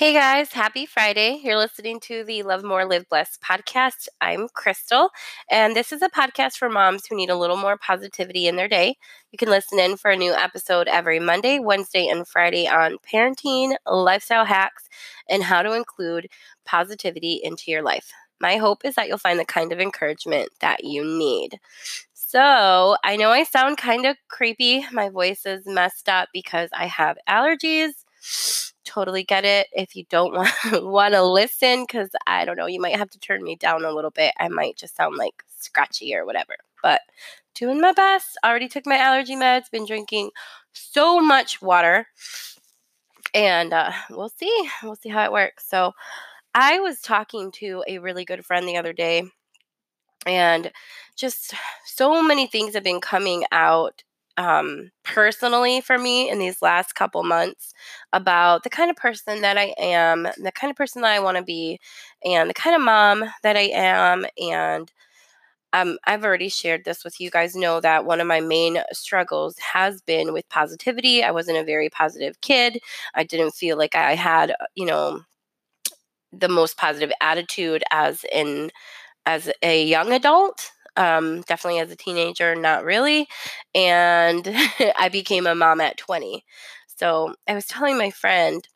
Hey guys, happy Friday. You're listening to the Love More, Live Blessed podcast. I'm Crystal, and this is a podcast for moms who need a little more positivity in their day. You can listen in for a new episode every Monday, Wednesday, and Friday on parenting, lifestyle hacks, and how to include positivity into your life. My hope is that you'll find the kind of encouragement that you need. So, I know I sound kind of creepy. My voice is messed up because I have allergies totally get it if you don't want to listen because I don't know, you might have to turn me down a little bit. I might just sound like scratchy or whatever. But doing my best. Already took my allergy meds. Been drinking so much water, and uh, we'll see. We'll see how it works. So I was talking to a really good friend the other day. And just so many things have been coming out um, personally for me in these last couple months about the kind of person that I am, the kind of person that I want to be, and the kind of mom that I am. And um, I've already shared this with you guys. Know that one of my main struggles has been with positivity. I wasn't a very positive kid. I didn't feel like I had, you know, the most positive attitude as in as a young adult um, definitely as a teenager, not really. And I became a mom at 20. So I was telling my friend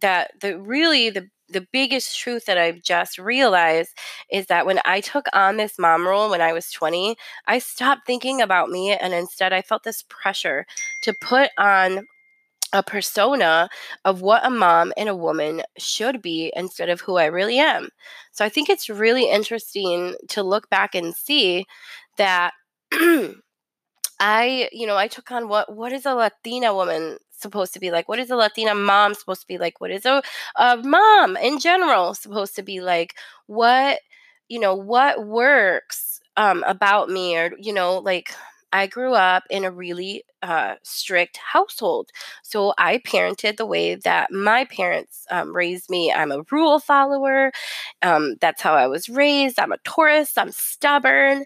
that the really the the biggest truth that I've just realized is that when I took on this mom role when I was 20, I stopped thinking about me and instead I felt this pressure to put on a persona of what a mom and a woman should be instead of who I really am. So I think it's really interesting to look back and see that I, you know, I took on what what is a Latina woman supposed to be like? What is a Latina mom supposed to be like? What is a, a mom in general supposed to be like? What, you know, what works um, about me or, you know, like I grew up in a really uh, strict household. So I parented the way that my parents um, raised me. I'm a rule follower. Um, that's how I was raised. I'm a Taurus. I'm stubborn.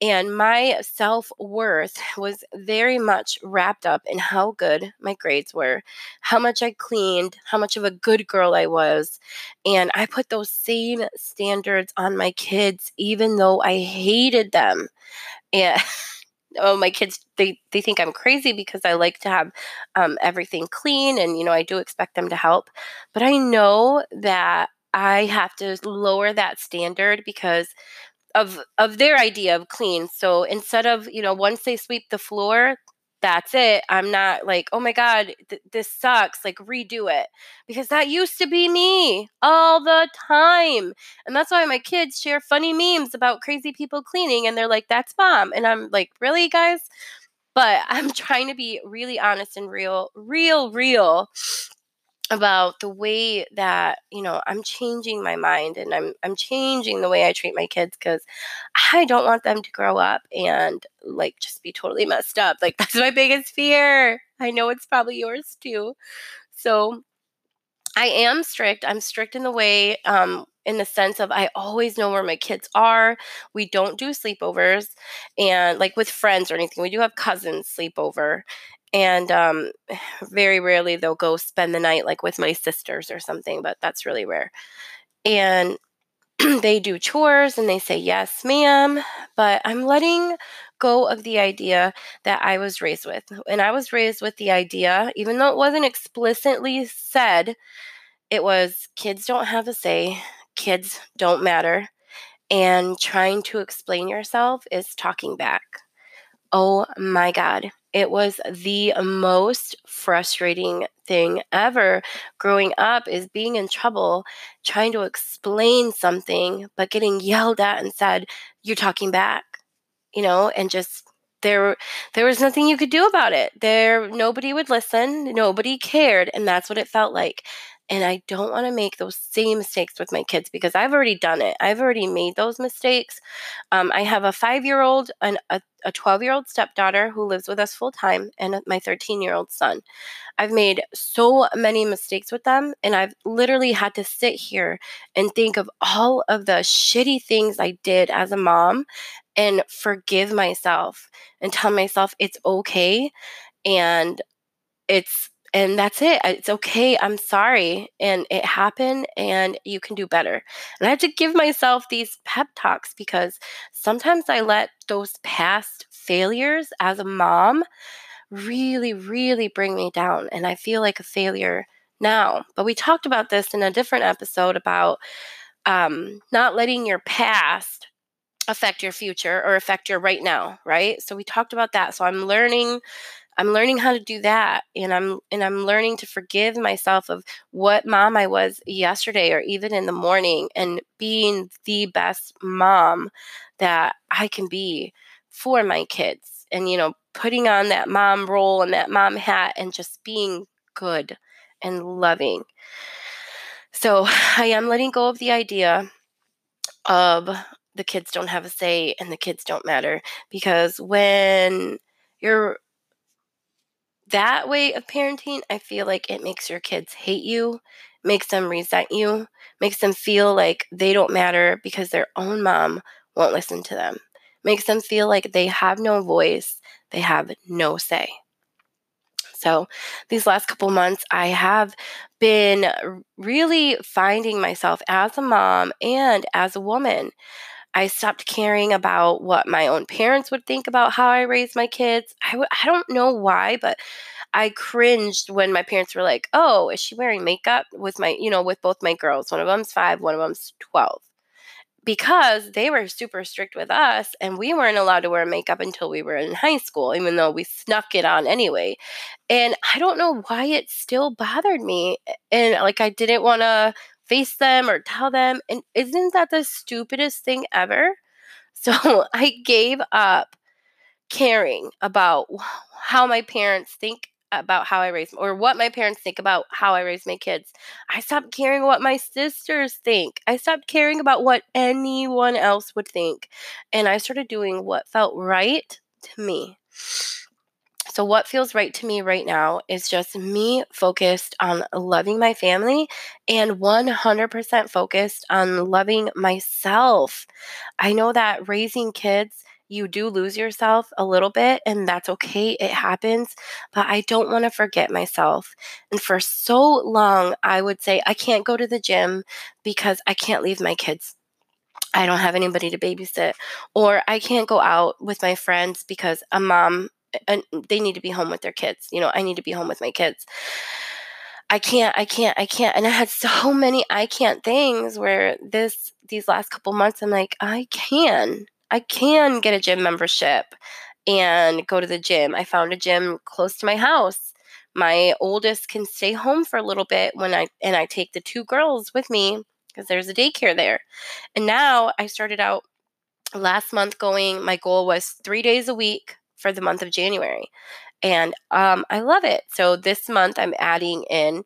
And my self worth was very much wrapped up in how good my grades were, how much I cleaned, how much of a good girl I was. And I put those same standards on my kids, even though I hated them. And oh my kids they they think i'm crazy because i like to have um, everything clean and you know i do expect them to help. But i know that i have to lower that standard because of of their idea of clean. So instead of you know once they sweep the floor that's it. I'm not like, oh my God, th- this sucks. Like, redo it. Because that used to be me all the time. And that's why my kids share funny memes about crazy people cleaning. And they're like, that's mom. And I'm like, really, guys? But I'm trying to be really honest and real, real, real about the way that you know I'm changing my mind and I'm I'm changing the way I treat my kids cuz I don't want them to grow up and like just be totally messed up. Like that's my biggest fear. I know it's probably yours too. So I am strict. I'm strict in the way um in the sense of I always know where my kids are. We don't do sleepovers and like with friends or anything. We do have cousins sleepover and um, very rarely they'll go spend the night like with my sisters or something but that's really rare. And they do chores and they say yes ma'am but i'm letting go of the idea that i was raised with and i was raised with the idea even though it wasn't explicitly said it was kids don't have a say kids don't matter and trying to explain yourself is talking back. Oh my god it was the most frustrating thing ever growing up is being in trouble trying to explain something but getting yelled at and said you're talking back you know and just there there was nothing you could do about it. There nobody would listen nobody cared and that's what it felt like and I don't want to make those same mistakes with my kids because I've already done it. I've already made those mistakes. Um, I have a five year old and a 12 year old stepdaughter who lives with us full time, and my 13 year old son. I've made so many mistakes with them, and I've literally had to sit here and think of all of the shitty things I did as a mom and forgive myself and tell myself it's okay and it's and that's it. It's okay. I'm sorry. And it happened and you can do better. And I had to give myself these pep talks because sometimes I let those past failures as a mom really, really bring me down. And I feel like a failure now. But we talked about this in a different episode about um, not letting your past affect your future or affect your right now, right? So we talked about that. So I'm learning I'm learning how to do that and I'm and I'm learning to forgive myself of what mom I was yesterday or even in the morning and being the best mom that I can be for my kids and you know putting on that mom role and that mom hat and just being good and loving. So I am letting go of the idea of the kids don't have a say and the kids don't matter because when you're that way of parenting, I feel like it makes your kids hate you, makes them resent you, makes them feel like they don't matter because their own mom won't listen to them, makes them feel like they have no voice, they have no say. So, these last couple months, I have been really finding myself as a mom and as a woman. I stopped caring about what my own parents would think about how I raised my kids. I w- I don't know why, but I cringed when my parents were like, "Oh, is she wearing makeup?" With my, you know, with both my girls. One of them's five, one of them's twelve because they were super strict with us and we weren't allowed to wear makeup until we were in high school even though we snuck it on anyway and i don't know why it still bothered me and like i didn't want to face them or tell them and isn't that the stupidest thing ever so i gave up caring about how my parents think about how I raise or what my parents think about how I raise my kids. I stopped caring what my sisters think. I stopped caring about what anyone else would think. And I started doing what felt right to me. So, what feels right to me right now is just me focused on loving my family and 100% focused on loving myself. I know that raising kids you do lose yourself a little bit, and that's okay. It happens. But I don't want to forget myself. And for so long, I would say, I can't go to the gym because I can't leave my kids. I don't have anybody to babysit. Or I can't go out with my friends because a mom and they need to be home with their kids. You know, I need to be home with my kids. I can't, I can't, I can't. And I had so many I can't things where this these last couple months I'm like, I can. I can get a gym membership and go to the gym. I found a gym close to my house. My oldest can stay home for a little bit when I and I take the two girls with me because there's a daycare there. And now I started out last month going my goal was 3 days a week for the month of January. And um, I love it. So this month I'm adding in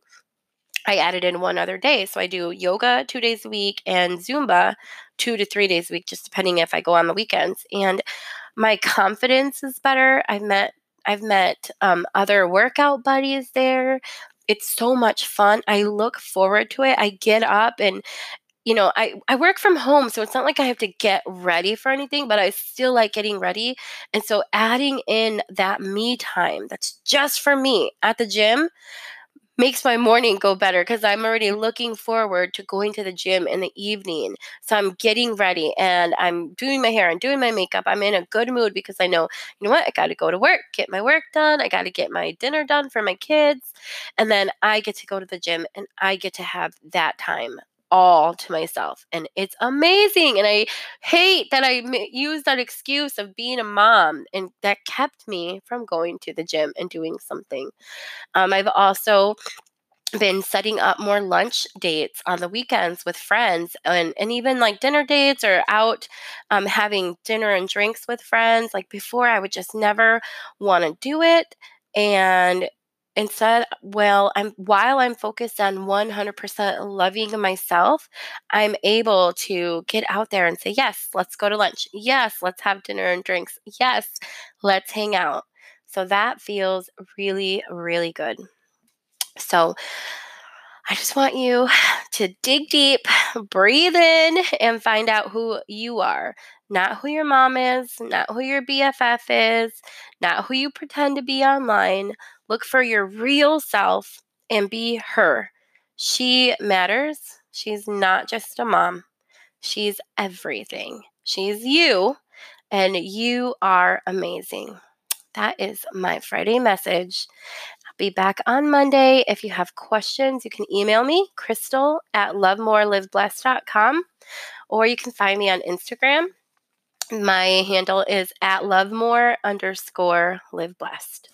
I added in one other day. So I do yoga two days a week and Zumba two to three days a week, just depending if I go on the weekends. And my confidence is better. I've met I've met um, other workout buddies there. It's so much fun. I look forward to it. I get up and you know, I, I work from home, so it's not like I have to get ready for anything, but I still like getting ready. And so adding in that me time that's just for me at the gym makes my morning go better because I'm already looking forward to going to the gym in the evening. So I'm getting ready and I'm doing my hair and doing my makeup. I'm in a good mood because I know, you know what, I got to go to work, get my work done. I got to get my dinner done for my kids. And then I get to go to the gym and I get to have that time all to myself and it's amazing and i hate that i used that excuse of being a mom and that kept me from going to the gym and doing something. Um, i've also been setting up more lunch dates on the weekends with friends and, and even like dinner dates or out um, having dinner and drinks with friends like before i would just never want to do it and instead well i'm while i'm focused on 100% loving myself i'm able to get out there and say yes let's go to lunch. Yes let's have dinner and drinks. Yes let's hang out so that feels really really good. So I just want you to dig deep, breathe in, and find out who you are. Not who your mom is, not who your BFF is, not who you pretend to be online. Look for your real self and be her. She matters. She's not just a mom, she's everything. She's you, and you are amazing. That is my Friday message. Be back on Monday. If you have questions, you can email me, crystal at lovemoreliveblessed.com, or you can find me on Instagram. My handle is at lovemore underscore live blessed.